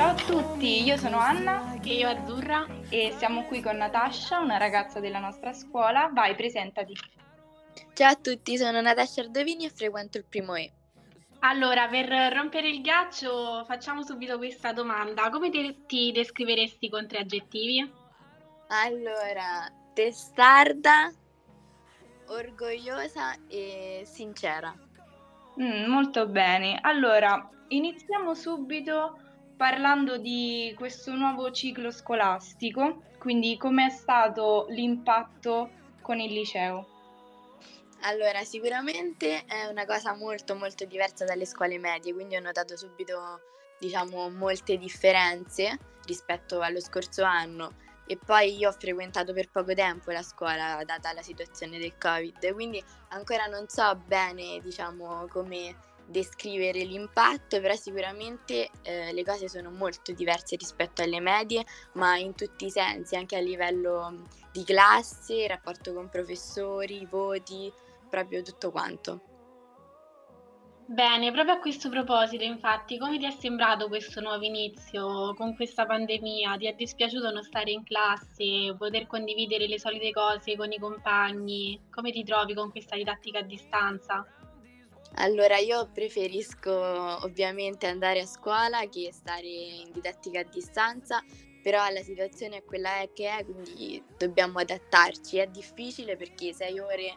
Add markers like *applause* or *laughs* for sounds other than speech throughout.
Ciao a tutti, io sono Anna E io Azzurra. e siamo qui con Natascia, una ragazza della nostra scuola. Vai, presentati. Ciao a tutti, sono Natascia Ardovini e frequento il primo E. Allora, per rompere il ghiaccio, facciamo subito questa domanda. Come te- ti descriveresti con tre aggettivi? Allora, testarda, orgogliosa e sincera. Mm, molto bene. Allora, iniziamo subito parlando di questo nuovo ciclo scolastico, quindi com'è stato l'impatto con il liceo? Allora, sicuramente è una cosa molto molto diversa dalle scuole medie, quindi ho notato subito, diciamo, molte differenze rispetto allo scorso anno. E poi io ho frequentato per poco tempo la scuola, data la situazione del Covid, quindi ancora non so bene, diciamo, come descrivere l'impatto, però sicuramente eh, le cose sono molto diverse rispetto alle medie, ma in tutti i sensi, anche a livello di classe, rapporto con professori, voti, proprio tutto quanto. Bene, proprio a questo proposito, infatti, come ti è sembrato questo nuovo inizio con questa pandemia? Ti è dispiaciuto non stare in classe, poter condividere le solite cose con i compagni? Come ti trovi con questa didattica a distanza? Allora, io preferisco ovviamente andare a scuola che stare in didattica a distanza, però la situazione è quella è che è, quindi dobbiamo adattarci. È difficile perché sei ore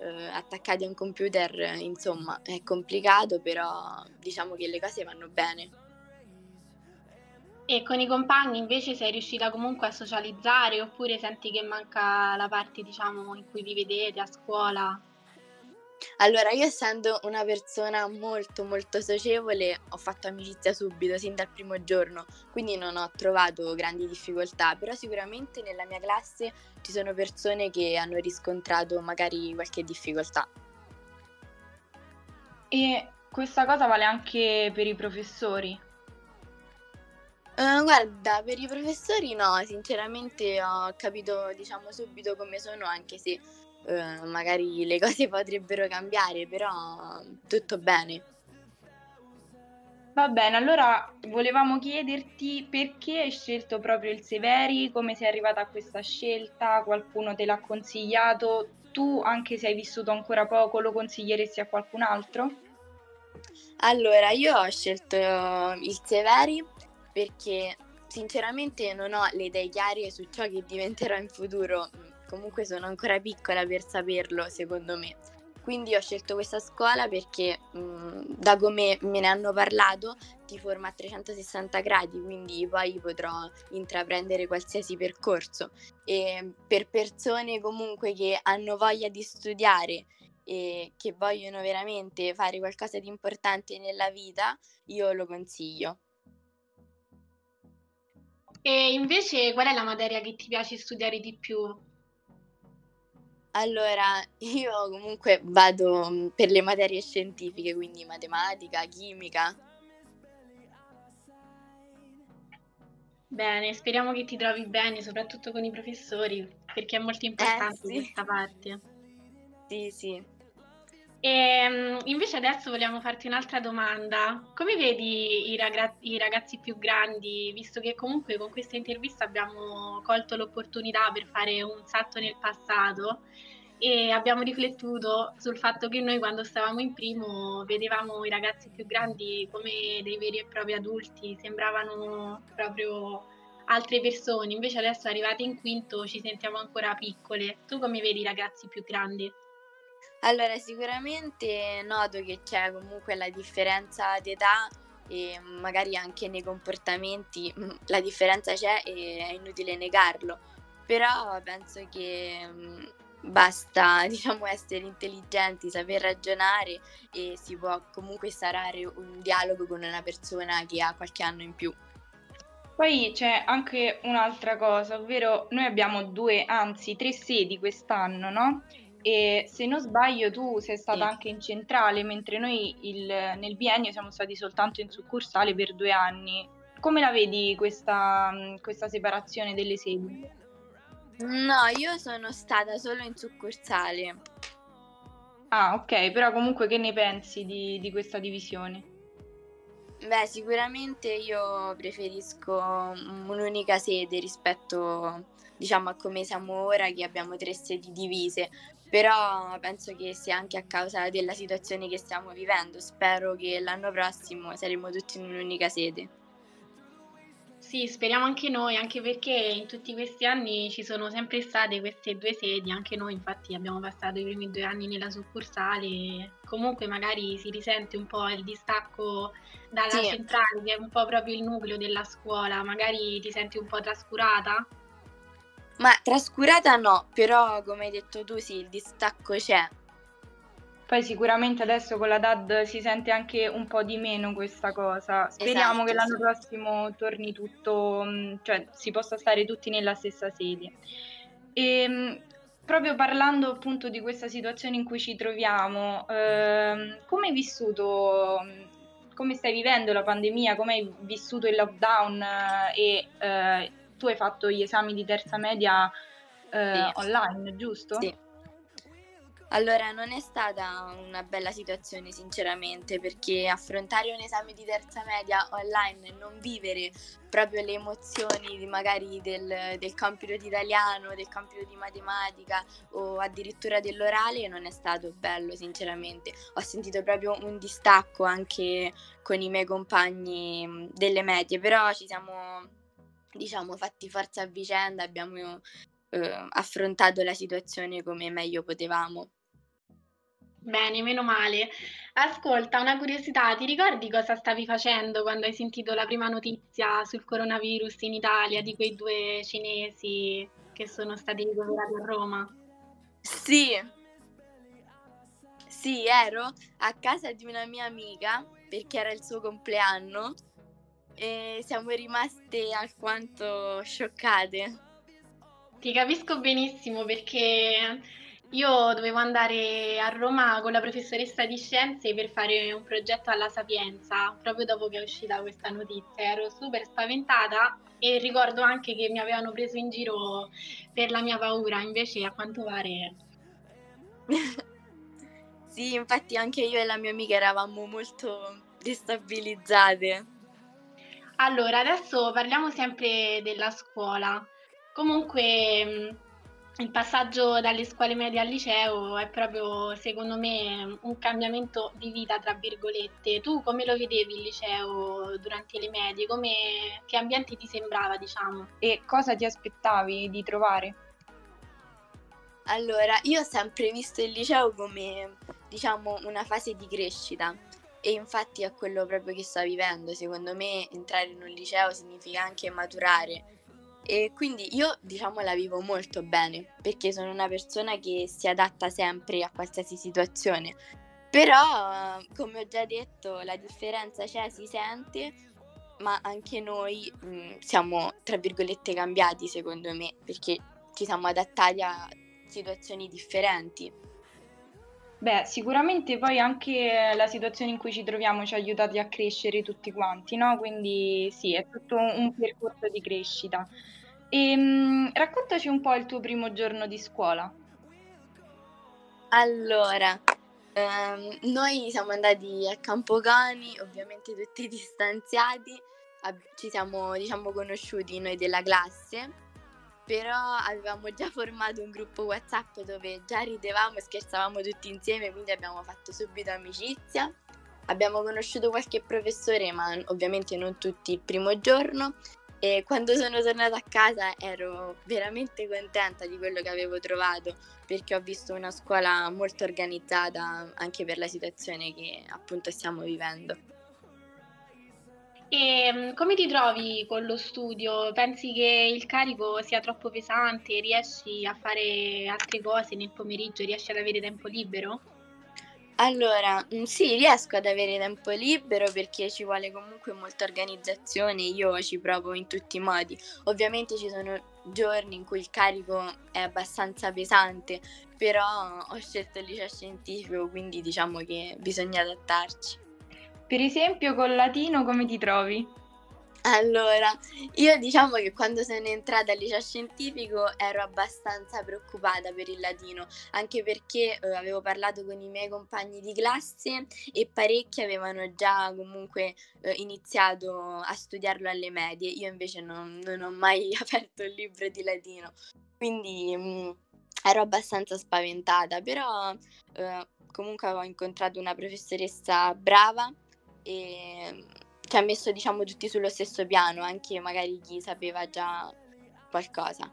eh, attaccati a un computer, insomma, è complicato, però diciamo che le cose vanno bene. E con i compagni invece sei riuscita comunque a socializzare oppure senti che manca la parte, diciamo, in cui vi vedete a scuola? Allora, io essendo una persona molto molto socievole, ho fatto amicizia subito, sin dal primo giorno, quindi non ho trovato grandi difficoltà, però sicuramente nella mia classe ci sono persone che hanno riscontrato magari qualche difficoltà. E questa cosa vale anche per i professori. Eh, guarda, per i professori no, sinceramente ho capito, diciamo, subito come sono, anche se eh, magari le cose *laughs* potrebbero cambiare, però tutto bene. Va bene, allora volevamo chiederti perché hai scelto proprio il Severi, come sei arrivata a questa scelta, qualcuno te l'ha consigliato, tu anche se hai vissuto ancora poco lo consiglieresti a qualcun altro? Allora, io ho scelto il Severi perché sinceramente non ho le idee chiare su ciò che diventerò in futuro. Comunque sono ancora piccola per saperlo, secondo me. Quindi ho scelto questa scuola perché mh, da come me ne hanno parlato ti forma a 360 gradi, quindi poi potrò intraprendere qualsiasi percorso. E per persone comunque che hanno voglia di studiare e che vogliono veramente fare qualcosa di importante nella vita, io lo consiglio. E invece qual è la materia che ti piace studiare di più? Allora, io comunque vado mm, per le materie scientifiche, quindi matematica, chimica. Bene, speriamo che ti trovi bene, soprattutto con i professori, perché è molto importante sì. questa parte. Sì, sì. E mm, invece adesso vogliamo farti un'altra domanda. Come vedi i, ragra- i ragazzi più grandi, visto che comunque con questa intervista abbiamo colto l'opportunità per fare un salto nel passato e abbiamo riflettuto sul fatto che noi quando stavamo in primo vedevamo i ragazzi più grandi come dei veri e propri adulti, sembravano proprio altre persone, invece adesso arrivati in quinto ci sentiamo ancora piccole. Tu come vedi i ragazzi più grandi? Allora, sicuramente noto che c'è comunque la differenza d'età e magari anche nei comportamenti mm, la differenza c'è e è inutile negarlo, però penso che mm, basta, *laughs* diciamo, essere intelligenti, saper ragionare e si può comunque instaurare un dialogo con una persona che ha qualche anno in più. Poi c'è anche un'altra cosa, ovvero noi abbiamo due, anzi tre sedi quest'anno, no? E se non sbaglio tu sei stata Sì. anche in centrale, mentre noi il- nel biennio siamo stati soltanto in succursale per due anni. Come la vedi questa, questa separazione delle sedi? No, io sono stata solo in succursale. Ah, ok, però comunque che ne pensi di, di questa divisione? Beh, sicuramente io preferisco un'unica sede rispetto, diciamo, a come siamo ora, che abbiamo tre sedi divise. Però penso che sia anche a causa della situazione che stiamo vivendo. Spero che l'anno prossimo saremo tutti in un'unica sede. Sì, speriamo anche noi, anche perché in tutti questi anni ci sono sempre state queste due sedi, anche noi infatti abbiamo passato i primi due anni nella succursale, comunque magari si risente un po' il distacco dalla sì. centrale, che è un po' proprio il nucleo della scuola, magari ti senti un po' trascurata? Ma trascurata no, però come hai detto tu sì, il distacco c'è, poi sicuramente adesso con la DAD si sente anche un po' di meno questa cosa. Speriamo esatto, che l'anno sì. prossimo torni tutto, mm, cioè si possa stare tutti nella stessa sede. E, ehm, proprio parlando appunto di questa situazione in cui ci troviamo, ehm, come hai vissuto, come stai vivendo la pandemia, come hai vissuto il lockdown eh, e eh, tu hai fatto gli esami di terza media eh, sì. online, giusto? Sì. Allora, non è stata una bella situazione sinceramente perché affrontare un esame di terza media online e non vivere proprio le emozioni di magari del, del compito di italiano, del compito di matematica o addirittura dell'orale non è stato bello sinceramente. Ho sentito proprio un distacco anche con i miei compagni delle medie, però ci siamo diciamo fatti forza a vicenda, abbiamo eh, affrontato la situazione come meglio potevamo. Bene, meno male. Ascolta, una curiosità, ti ricordi cosa stavi facendo quando hai sentito la prima notizia sul coronavirus in Italia di quei due cinesi che sono stati ricoverati a Roma? Sì, sì, ero a casa di una mia amica perché era il suo compleanno e siamo rimaste alquanto scioccate. Ti capisco benissimo perché io dovevo andare a Roma con la professoressa di scienze per fare un progetto alla Sapienza, proprio dopo che è uscita questa notizia. Ero super spaventata e ricordo anche che mi avevano preso in giro per la mia paura, invece a quanto pare... *laughs* sì, infatti anche io e la mia amica eravamo molto destabilizzate. Allora, adesso parliamo sempre della scuola. Comunque il passaggio dalle scuole medie al liceo è proprio, secondo me, un cambiamento di vita, tra virgolette. Tu come lo vedevi il liceo durante le medie? Come, che ambiente ti sembrava, diciamo? E cosa ti aspettavi di trovare? Allora, io ho sempre visto il liceo come, diciamo, una fase di crescita e infatti è quello proprio che sto vivendo. Secondo me entrare in un liceo significa anche maturare e quindi io diciamo la vivo molto bene perché sono una persona che si adatta sempre a qualsiasi situazione. Però, come ho già detto, la differenza c'è, si sente, ma anche noi mh, mm, siamo, tra virgolette, cambiati secondo me, perché ci siamo adattati a situazioni differenti. Beh, sicuramente poi anche la situazione in cui ci troviamo ci ha aiutati a crescere tutti quanti, no? Quindi sì, è tutto un percorso di crescita. Ehm, raccontaci un po' il tuo primo giorno di scuola. Allora, ehm, noi siamo andati a Campocani, ovviamente tutti *laughs* distanziati, ci siamo diciamo conosciuti noi della classe però avevamo già formato un gruppo WhatsApp dove già ridevamo e scherzavamo tutti insieme, quindi abbiamo fatto subito amicizia. Abbiamo conosciuto qualche professore, ma ovviamente non tutti il primo giorno. E quando sono tornata a casa ero veramente contenta di quello che avevo trovato, perché ho visto una scuola molto organizzata anche per la situazione che appunto stiamo vivendo. E mm, come ti trovi con lo studio? Pensi che il carico sia troppo pesante? Riesci a fare altre cose nel pomeriggio? Riesci ad avere tempo libero? Allora, mm, sì, riesco ad avere tempo libero perché ci vuole comunque molta organizzazione, io ci provo in tutti i modi. Ovviamente ci sono giorni in cui il carico è abbastanza pesante, però ho scelto il liceo scientifico, quindi diciamo che bisogna adattarci. Per esempio col latino come ti trovi? Allora, io diciamo che quando sono entrata al liceo scientifico ero abbastanza preoccupata per il latino, anche perché eh, avevo parlato con i miei compagni di classe e parecchi avevano già comunque eh, iniziato a studiarlo alle medie, io invece non, non ho mai *laughs* aperto il libro di latino, quindi mh, mm, ero abbastanza spaventata, però eh, comunque ho incontrato una professoressa brava e ci ha messo diciamo tutti sullo stesso piano, anche magari chi sapeva già qualcosa.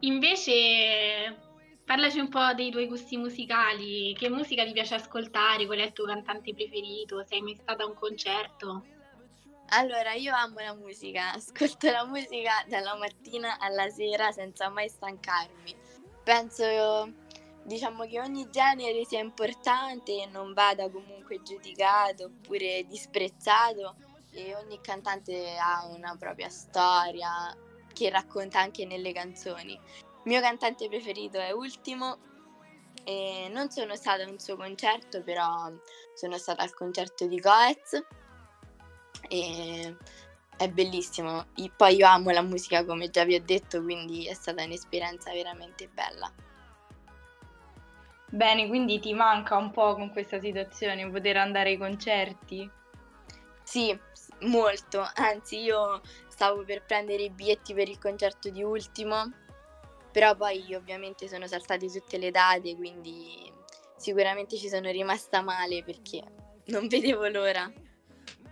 Invece parlaci un po' dei tuoi gusti musicali, che musica ti piace ascoltare, qual è il tuo cantante preferito, sei mai stata a un concerto? Allora, io amo la musica, *laughs* ascolto la musica dalla mattina alla sera senza mai stancarmi. Penso diciamo che ogni genere sia importante e non vada comunque giudicato oppure disprezzato e ogni cantante ha una propria storia che racconta anche nelle canzoni. Il mio cantante preferito è Ultimo e non sono stata a un suo concerto, però sono stata al concerto di Coez e è bellissimo. Poi io amo la musica come già vi ho detto, quindi è stata un'esperienza veramente bella. Bene, quindi ti manca un po' con questa situazione poter andare ai concerti? Sì, molto. Anzi, io stavo per prendere i biglietti per il concerto di Ultimo, però poi ovviamente sono saltate tutte le date, quindi sicuramente ci sono rimasta male perché non vedevo l'ora.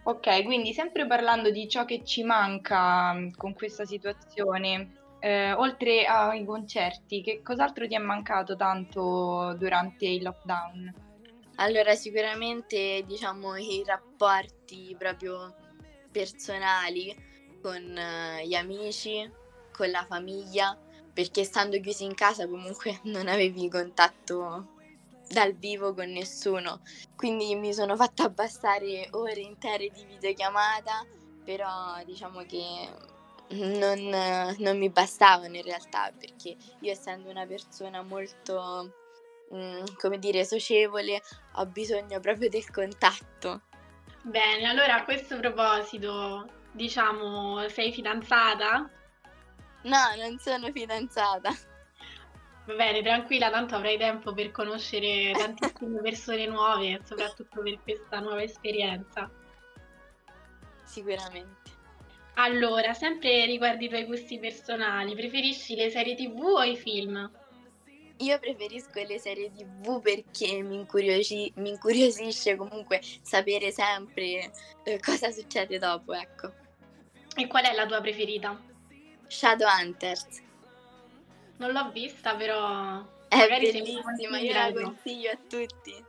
Ok, quindi sempre parlando di ciò che ci manca mm, con questa situazione, eh, oltre ai concerti, che cos'altro ti è mancato tanto durante il lockdown? Allora, sicuramente diciamo i rapporti proprio personali con eh, gli amici, con la famiglia, perché stando chiusi in casa comunque *laughs* non avevi contatto dal vivo con nessuno, quindi mi sono fatta abbassare ore intere di videochiamata, però diciamo che non, non, mi bastavano in realtà perché io essendo una persona molto, mh, mm, come dire, socievole ho bisogno proprio del contatto. Bene, allora a questo proposito, diciamo, sei fidanzata? No, non sono fidanzata. Va bene, tranquilla, tanto avrai tempo per conoscere tantissime persone nuove, soprattutto per questa nuova esperienza. Sicuramente. Allora, sempre riguardo i tuoi gusti personali, preferisci le serie TV o i film? Io preferisco le serie TV perché mi, incuriosi- mi incuriosisce comunque sapere sempre eh, cosa succede dopo, ecco. E qual è la tua preferita? Shadowhunters. Non l'ho vista, però è Magari bellissima, io la consiglio a tutti.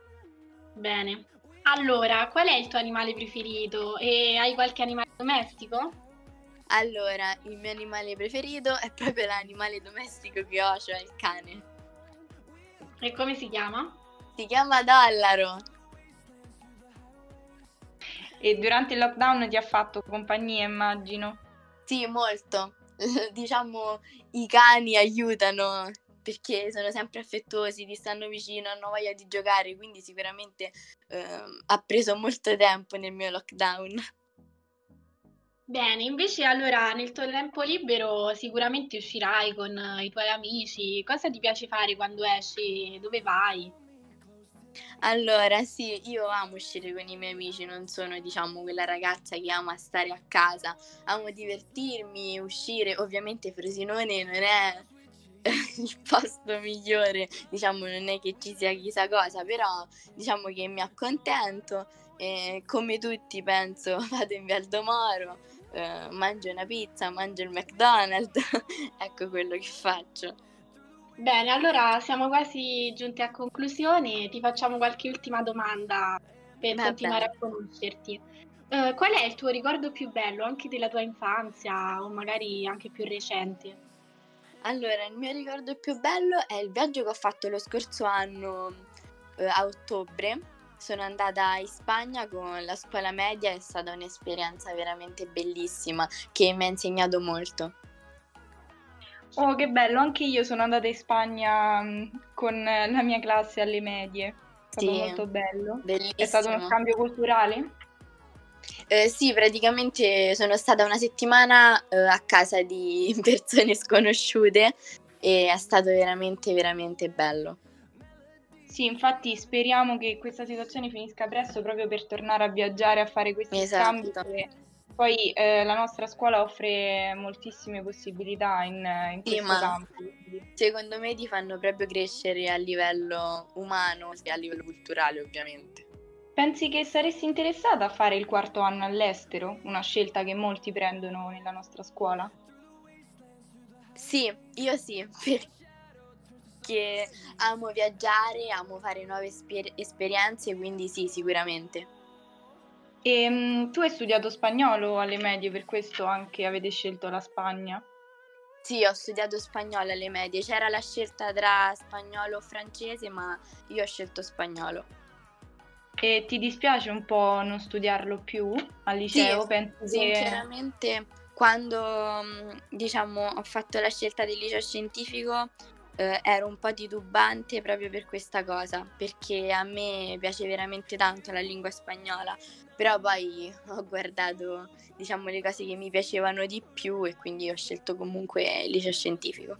Bene. Allora, qual è il tuo animale preferito? E hai qualche animale domestico? Allora, il mio animale preferito è proprio l'animale domestico che ho, cioè il cane. E come si chiama? Si chiama Dollaro. E durante il lockdown ti ha fatto compagnia, immagino? Sì, molto. *laughs* diciamo, i cani aiutano perché sono sempre affettuosi, ti stanno vicino, hanno voglia di giocare, quindi sicuramente eh, ha preso molto tempo nel mio lockdown. Bene, invece allora nel tuo tempo libero sicuramente uscirai con i tuoi amici. Cosa ti piace fare quando esci? Dove vai? Allora, sì, io amo uscire con i miei amici, non sono, diciamo, quella ragazza che ama stare a casa, amo divertirmi, uscire. Ovviamente Frosinone non è *laughs* il posto migliore, diciamo, non è che ci sia chissà cosa, però diciamo che mi accontento e come tutti penso *laughs* vado in Vialdomoro eh, mangio una pizza, mangio il McDonald's, *laughs* ecco quello che faccio. Bene, allora siamo quasi giunti a conclusione, ti facciamo qualche ultima domanda per Va continuare a conoscerti. Uh, qual è il tuo ricordo più bello, anche della tua infanzia o magari anche più recente? Allora, il mio ricordo più bello è il viaggio che ho fatto lo scorso anno eh, a ottobre sono andata in Spagna con la scuola media, è stata un'esperienza veramente bellissima che mi ha insegnato molto. Oh, che bello, anche io sono andata in Spagna mm, con la mia classe alle medie. È stato sì, molto bello. Bellissimo. È stato uno scambio culturale? Eh, sì, praticamente sono stata una settimana eh, a casa di *laughs* persone sconosciute e è stato veramente, veramente bello. Sì, infatti speriamo che questa situazione finisca presto proprio per tornare a viaggiare, a fare questi Esatto. scambi. Poi eh, la nostra scuola offre moltissime possibilità in, in Sì, questo campo. Secondo me ti fanno proprio crescere a livello umano e a livello culturale, ovviamente. Pensi che saresti interessata a fare il quarto anno all'estero? Una scelta che molti prendono nella nostra scuola? Sì, io sì, *laughs* perché amo viaggiare, amo fare nuove esper- esperienze, quindi sì, sicuramente. E mm, tu hai studiato spagnolo alle medie, per questo anche avete scelto la Spagna? Sì, ho studiato spagnolo alle medie, c'era la scelta tra spagnolo o francese, ma io ho scelto spagnolo. E ti dispiace un po' non studiarlo più al liceo? Sì, Pensi che... Sinceramente, quando mm, diciamo ho fatto la scelta del liceo scientifico, eh, ero un po' titubante proprio per questa cosa, perché a me piace veramente tanto la lingua spagnola, però poi ho guardato, diciamo, le cose che mi piacevano di più e quindi ho scelto comunque il liceo scientifico.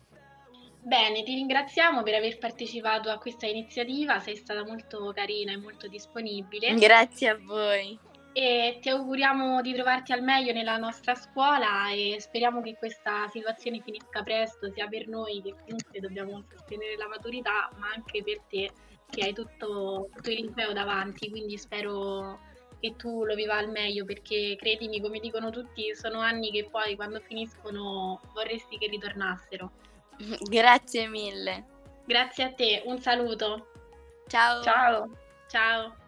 Bene, ti ringraziamo per aver partecipato a questa iniziativa, sei stata molto carina e molto disponibile Grazie a voi. E ti auguriamo di trovarti al meglio nella nostra scuola e speriamo che questa situazione finisca presto, sia per noi che comunque dobbiamo sostenere la maturità, ma anche per te che hai tutto, tutto il liceo davanti, quindi spero che tu lo viva al meglio perché credimi, come dicono tutti, sono anni che poi quando finiscono vorresti che ritornassero. *laughs* Grazie mille. Grazie a te, un saluto. Ciao. Ciao! Ciao.